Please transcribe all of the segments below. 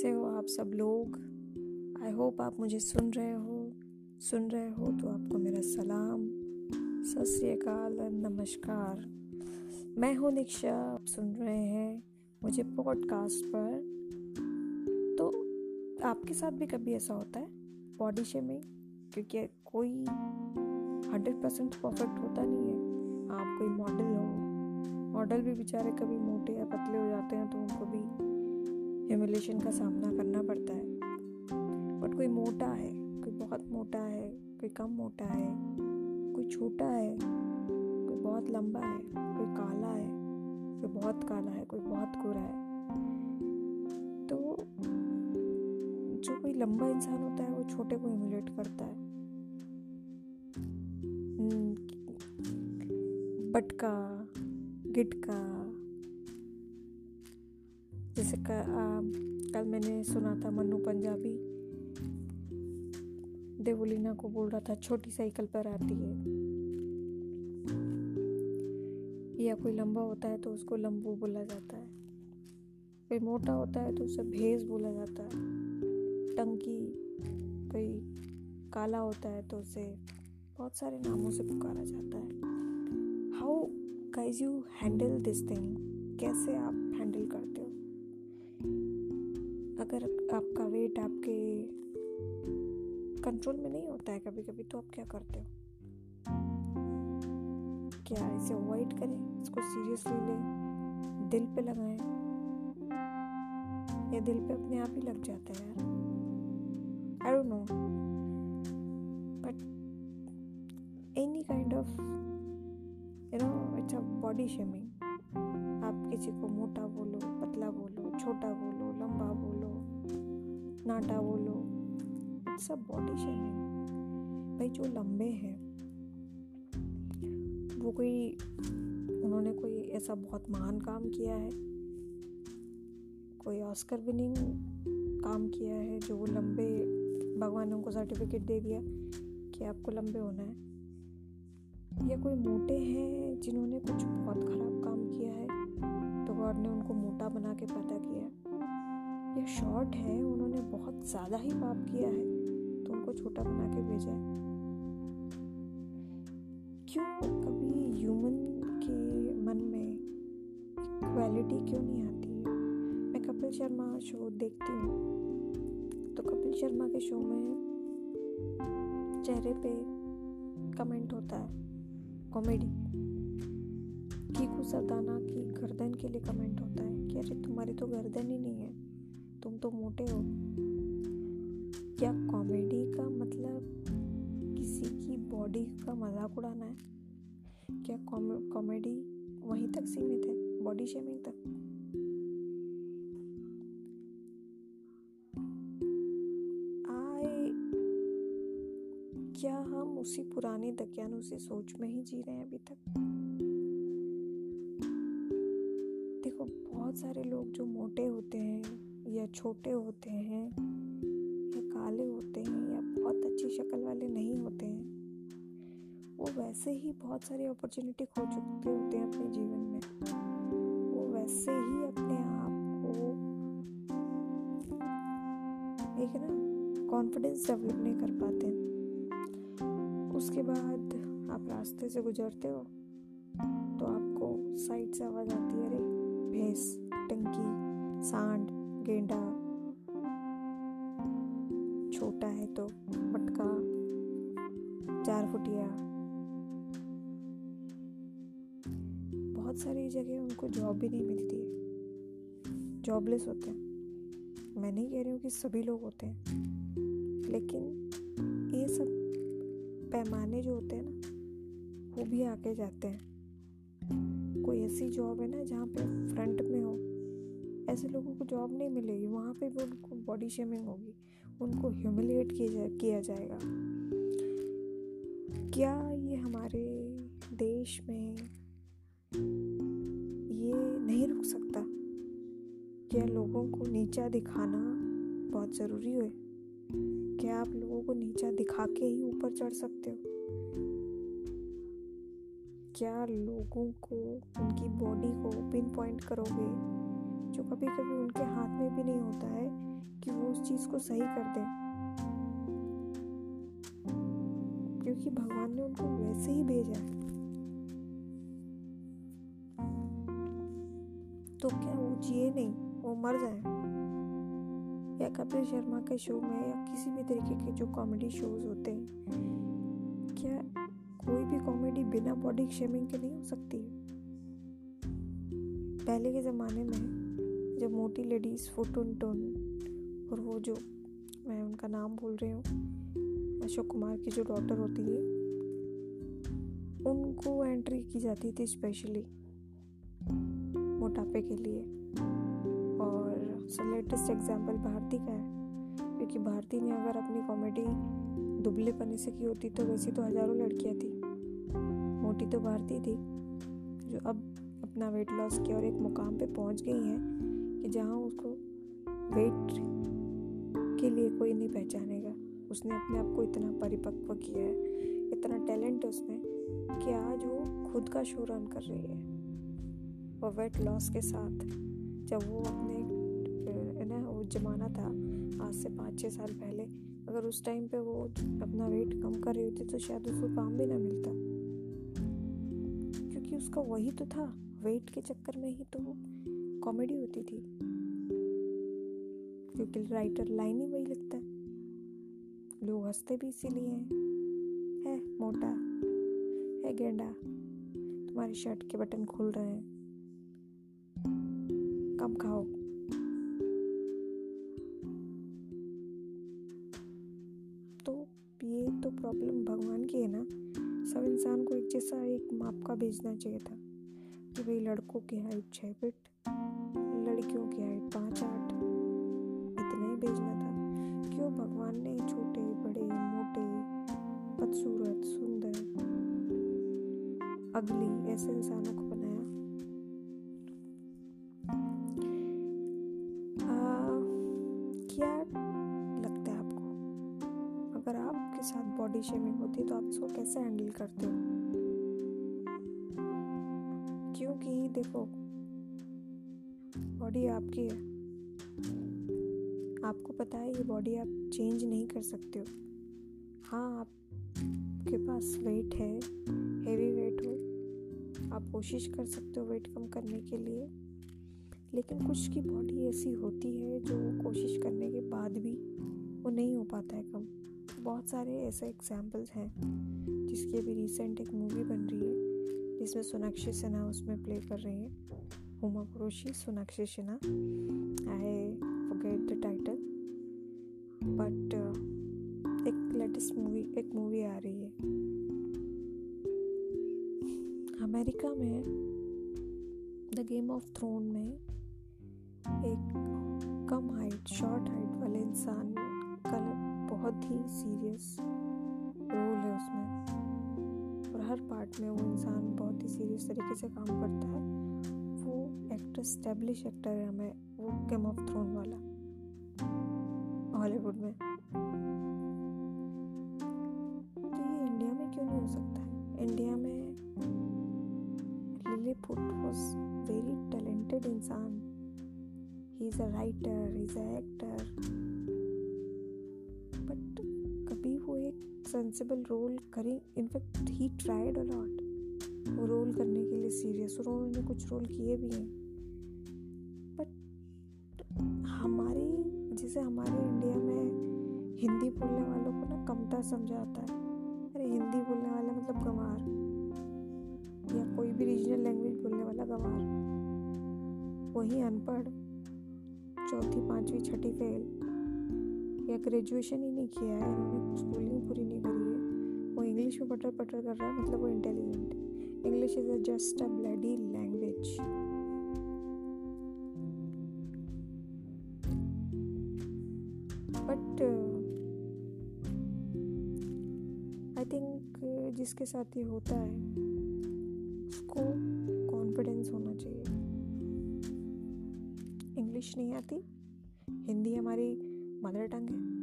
कैसे हो आप सब लोग। आई होप आप मुझे सुन रहे हो। सुन रहे हो तो आपको मेरा सलाम। सत श्रीकाल नमस्कार। मैं हूँ दीक्षा, आप सुन रहे हैं मुझे पॉडकास्ट पर। तो आपके साथ भी कभी ऐसा होता है बॉडी शेमिंग क्योंकि कोई हंड्रेड परसेंट परफेक्ट होता नहीं है। आप कोई मॉडल हो। मॉडल भी बेचारे कभी मोटे या पतले हो जाते हैं तो उनको भी ह्यूमिलेशन का सामना करना पड़ता है। बट कोई मोटा है कोई बहुत मोटा है कोई कम मोटा है कोई छोटा है कोई बहुत लंबा है कोई काला है कोई बहुत काला है कोई बहुत गोरा है। तो जो कोई लंबा इंसान होता है वो छोटे को ह्यूमिलेट करता है। हम्म, बटका गिटका जैसे कल मैंने सुना था मन्नू पंजाबी। देवोलीना को बोल रहा था, छोटी साइकिल पर आती है। या कोई लंबा होता है तो उसको लंबू बोला जाता है। कोई मोटा होता है तो उसे भेज बोला जाता है। टंकी कोई काला होता है तो उसे बहुत सारे नामों से पुकारा जाता है। How guys you handle this thing कैसे आप हैंडल करते अगर आपका वेट आपके कंट्रोल में नहीं होता है कभी कभी तो आप क्या करते हो? क्या इसे अवॉइड करें? इसको सीरियसली लें। दिल पे लगाएँ। या दिल पे अपने आप ही लग जाता है यार। I don't know but any kind of you know it's a body shaming आप किसी को मोटा बोलो, पतला बोलो, छोटा बोलो, लंबा बोलो नाटा बोलो इट्स अ बॉडी शेमिंग भाई जो लंबे हैं, वो कोई, उन्होंने कोई ऐसा बहुत महान काम किया है? कोई ऑस्कर विनिंग काम किया है जो वो लंबे भगवान ने उनको सर्टिफिकेट दे दिया कि आपको लंबे होना है? या कोई मोटे हैं जिन्होंने कुछ बहुत ख़राब काम किया है तो गॉड ने उनको मोटा बना के पैदा किया है? या शॉर्ट है, उन्होंने बहुत ज़्यादा ही पाप किया है तो उनको छोटा बना के भेजा है। क्यों कभी ह्यूमन के मन में इक्वालिटी क्यों नहीं आती? है मैं कपिल शर्मा शो देखती हूँ। तो कपिल शर्मा के शो में चेहरे पे कमेंट होता है कॉमेडी कीकू सरदाना की गर्दन के लिए कमेंट होता है कि अरे तुम्हारी तो गर्दन ही नहीं है। तो मोटे हो। क्या कॉमेडी का मतलब किसी की बॉडी का मज़ाक उड़ाना है? क्या कॉमेडी वहीं तक सीमित है? बॉडी शेमिंग तक? आए, क्या हम उसी पुरानी दकियानुसी सोच में ही जी रहे हैं अभी तक? देखो, बहुत सारे लोग जो मोटे होते हैं या छोटे होते हैं, या काले होते हैं, या बहुत अच्छी शक्ल वाले नहीं होते हैं, वो वैसे ही बहुत सारी अपॉर्चुनिटी खो चुके होते हैं अपने जीवन में। वो वैसे ही अपने आप को एक ना कॉन्फिडेंस डेवलप नहीं कर पाते उसके बाद आप रास्ते से गुजरते हो तो आपको साइड से आवाज़ आती है, अरे, भैंस, टंकी, सांड गेंडा छोटा है तो मटका चार फुटिया। बहुत सारी जगह उनको जॉब भी नहीं मिलती है। जॉबलेस होते हैं। मैं नहीं कह रही हूँ कि सभी लोग होते हैं। लेकिन ये सब पैमाने जो होते हैं ना, वो भी आके जाते हैं। कोई ऐसी जॉब है ना जहाँ पे फ्रंट में हो। ऐसे लोगों को जॉब नहीं मिलेगी, वहाँ पे भी उनको बॉडी शेमिंग होगी, उनको ह्यूमिलेट किया जाए किया जाएगा। क्या ये हमारे देश में ये नहीं रुक सकता? क्या लोगों को नीचा दिखाना बहुत ज़रूरी है? क्या आप लोगों को नीचा दिखा के ही ऊपर चढ़ सकते हो? क्या लोगों को, उनकी बॉडी को पिन पॉइंट करोगे? जो कभी कभी उनके हाथ में भी नहीं होता है कि वो उस चीज़ को सही कर दें। क्योंकि भगवान ने उनको वैसे ही भेजा है। तो क्या वो जिए नहीं? वो मर जाए? या कपिल शर्मा के शो में या किसी भी तरीके के जो कॉमेडी शोज़ होते हैं, क्या कोई भी कॉमेडी बिना बॉडी शेमिंग के नहीं हो सकती? पहले के ज़माने में जब मोटी लेडीज़ फुटन टोन और वो जो मैं उनका नाम बोल रही हूँ, अशोक कुमार की जो डॉटर होती है, उनको एंट्री की जाती थी स्पेशली मोटापे के लिए। और लेटेस्ट एग्ज़ाम्पल भारती का है, क्योंकि भारती ने अगर अपनी कॉमेडी दुबले पने से की होती तो वैसी तो हज़ारों लड़कियाँ थी। मोटी तो भारती थी, जो अब अपना वेट लॉस किया और एक मुकाम पे पहुँच गई हैं। कि जहाँ उसको वेट के लिए कोई नहीं पहचानेगा। उसने अपने आप को इतना परिपक्व किया है, इतना टैलेंट है उसमें कि आज वो खुद का शो रन कर रही है। और वेट लॉस के साथ जब वो अपने ना, वो ज़माना था, आज से पाँच छः साल पहले, अगर उस टाइम पे वो अपना वेट कम कर रही होती तो शायद उसको काम भी ना मिलता। क्योंकि उसका वही तो था वेट के चक्कर में ही तो वो कॉमेडी होती थी। क्योंकि राइटर लाइन ही वही लिखता है। लोग हँसते भी इसीलिए हैं। है, मोटा? है, गेंडा? तुम्हारी शर्ट के बटन खुल रहे हैं। कम खाओ। तो प्रॉब्लम भगवान की है ना। सब इंसान को एक जैसा एक माप का भेजना चाहिए था कि भाई लड़कों की हाइट छः फिट लड़कियों की हाइट पाँच आठ इतना ही भेजना था। क्यों भगवान ने छोटे, बड़े, मोटे, बदसूरत, सुंदर, अगली ऐसे इंसानों को बनाया? क्या लगता है आपको? अगर आपके साथ बॉडी शेमिंग होती है तो आप इसको कैसे हैंडल करते हो? क्योंकि देखो बॉडी आपकी है। आपको पता है ये बॉडी आप चेंज नहीं कर सकते हो। हाँ आपके पास वेट है हेवी वेट हो। आप कोशिश कर सकते हो वेट कम करने के लिए। लेकिन कुछ की बॉडी ऐसी होती है जो कोशिश करने के बाद भी वो नहीं हो पाता है कम। बहुत सारे ऐसे एग्जाम्पल्स हैं, जिसकी अभी रिसेंट एक मूवी बन रही है, जिसमें सोनाक्षी सिन्हा उसमें प्ले कर रही है। Huma Qureshi Sonakshi Sinha I forget the title but एक लेटेस्ट मूवी एक मूवी आ रही है। अमेरिका में द गेम ऑफ़ थ्रोन में एक कम हाइट शॉर्ट हाइट वाले इंसान का बहुत ही सीरियस रोल है उसमें। और हर पार्ट में वो इंसान बहुत ही सीरियस तरीके से काम करता है। एक्टर स्टेब्लिश एक्टर है हमें, वो गेम ऑफ़ थ्रोन वाला। हॉलीवुड में। तो ये इंडिया में क्यों नहीं हो सकता? है इंडिया में Lily Foot was very talented इंसान। He is a writer he is a actor but कभी वो एक सेंसिबल रोल करें। In fact he tried a lot वो रोल करने के लिए सीरियस और उन्होंने कुछ रोल किए भी हैं। जैसे हमारे इंडिया में हिंदी बोलने वालों को ना कमता समझा आता है। अरे हिंदी बोलने वाला मतलब गंवार। या कोई भी रीजनल लैंग्वेज बोलने वाला गंवार। वही अनपढ़, चौथी, पांचवी, छठी फेल या ग्रेजुएशन ही नहीं किया है उन्होंने स्कूलिंग पूरी नहीं करी है। वो इंग्लिश में पटर पटर कर रहा है मतलब वो intelligent English is a just a bloody language but I think जिसके साथ ये होता है, उसको कॉन्फिडेंस होना चाहिए। इंग्लिश नहीं आती। हिंदी हमारी मदर टंग है।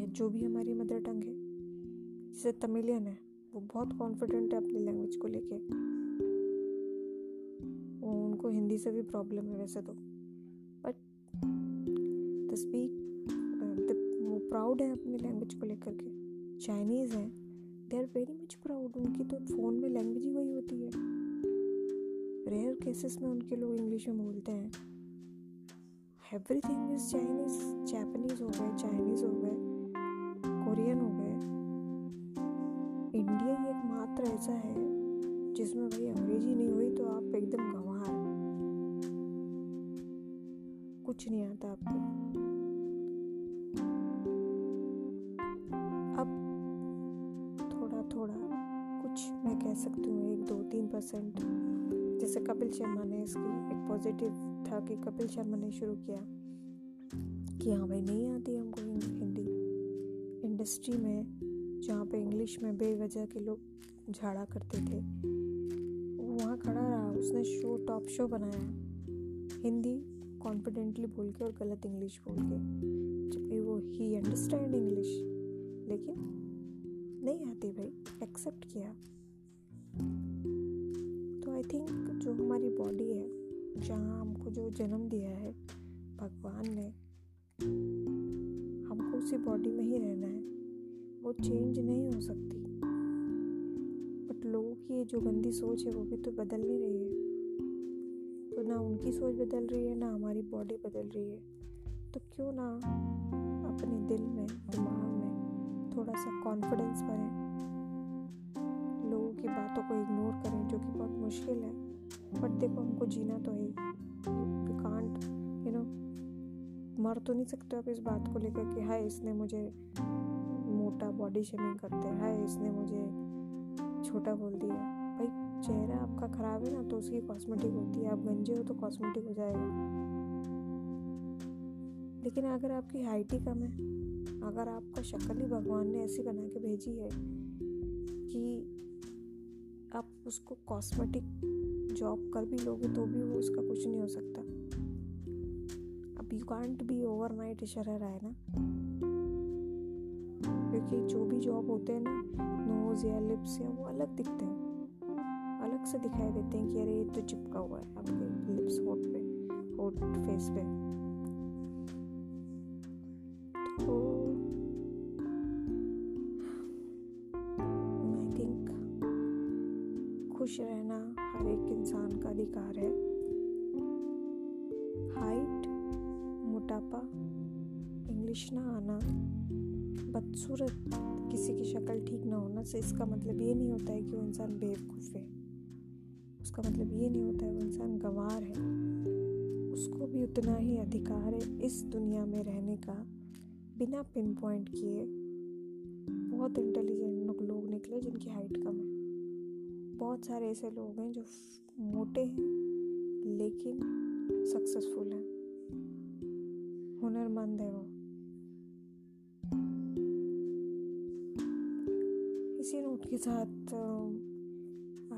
या जो भी हमारी मदर टंग है। जैसे तमिलियन है, वो बहुत कॉन्फिडेंट है अपनी लैंग्वेज को लेके। वो उनको हिंदी से भी प्रॉब्लम है वैसे तो। स्पीक वो प्राउड है अपनी लैंग्वेज को लेकर के। चाइनीज़ हैं। They are very much proud उनकी तो फ़ोन में लैंग्वेज ही वही होती है। रेयर केसेस में उनके लोग इंग्लिश में बोलते हैं। एवरीथिंग इज़ चाइनीज़ जापानीज हो गए चाइनीज़ हो गए कोरियन हो गए। इंडिया ही एकमात्र ऐसा है, जिसमें भाई अंग्रेज़ी नहीं हुई तो आप एकदम गंवार कुछ नहीं आता आपको। परसेंट जैसे कपिल शर्मा ने इसकी एक पॉजिटिव था कि कपिल शर्मा ने शुरू किया कि हाँ भाई नहीं आती हमको हिंदी इंडस्ट्री में, जहाँ पे इंग्लिश में बेवजह के लोग झाड़ा करते थे। वहाँ खड़ा रहा, उसने शो टॉप शो बनाया। हिंदी कॉन्फिडेंटली बोल के और गलत इंग्लिश बोल के। जबकि वो ही अंडरस्टैंड इंग्लिश लेकिन नहीं आती भाई एक्सेप्ट किया। आई थिंक जो हमारी बॉडी है, जहाँ हमको जो जन्म दिया है, भगवान ने, हमको उसी बॉडी में ही रहना है। वो चेंज नहीं हो सकती। बट लोगों की ये जो गंदी सोच है, वो भी तो बदल नहीं रही है। तो ना उनकी सोच बदल रही है, ना हमारी बॉडी बदल रही है। तो क्यों ना अपने दिल में, दिमाग में थोड़ा सा कॉन्फिडेंस भरें। की बातों को इग्नोर करें, जो कि बहुत मुश्किल है। बट देखो, हमको जीना तो है यू कांट यू नो मर तो नहीं सकते आप इस बात को लेकर कि, हाय, इसने मुझे मोटा बॉडी शेमिंग करते हैं हाय, इसने मुझे छोटा बोल दिया। भाई, चेहरा आपका ख़राब है ना तो उसकी कॉस्मेटिक होती है। आप गंजे हो तो कॉस्मेटिक हो जाएगा। लेकिन अगर आपकी हाइट ही कम है, अगर आपका शक्ल ही भगवान ने ऐसी बना के भेजी है कि आप उसको कॉस्मेटिक जॉब कर भी लोगे तो भी वो उसका कुछ नहीं हो सकता। अब you can't be overnight शरर है ना? क्योंकि जो भी जॉब होते हैं ना नोज़ या लिप्स या वो अलग दिखते हैं। अलग से दिखाई देते हैं कि अरे ये तो चिपका हुआ है आपके लिप्स होट पे होट फेस पे। तो खुश रहना हर एक इंसान का अधिकार है। हाइट मोटापा इंग्लिश ना आना, बदसूरत किसी की शक्ल ठीक ना होना से इसका मतलब ये नहीं होता है कि वो इंसान बेवकूफ़ है। उसका मतलब ये नहीं होता है वो इंसान गंवार है। उसको भी उतना ही अधिकार है इस दुनिया में रहने का। बिना पिन पॉइंट किए बहुत इंटेलिजेंट लोग निकले जिनकी हाइट कम है। बहुत सारे ऐसे लोग हैं जो मोटे हैं, लेकिन सक्सेसफुल हैं। हुनरमंद है वो। इसी नोट के साथ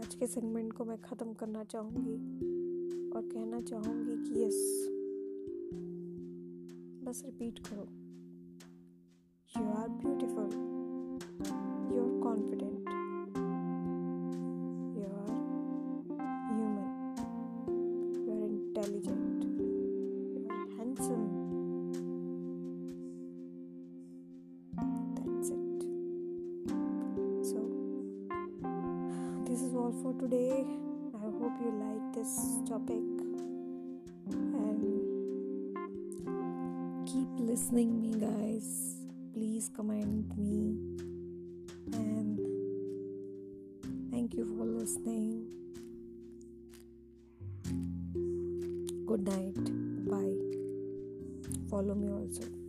आज के सेगमेंट को मैं ख़त्म करना चाहूँगी और कहना चाहूँगी कि यस बस रिपीट करो। You are beautiful you are confident I hope you like this topic and keep listening me guys. Please comment me and thank you for listening. Good night. Bye. Follow me also.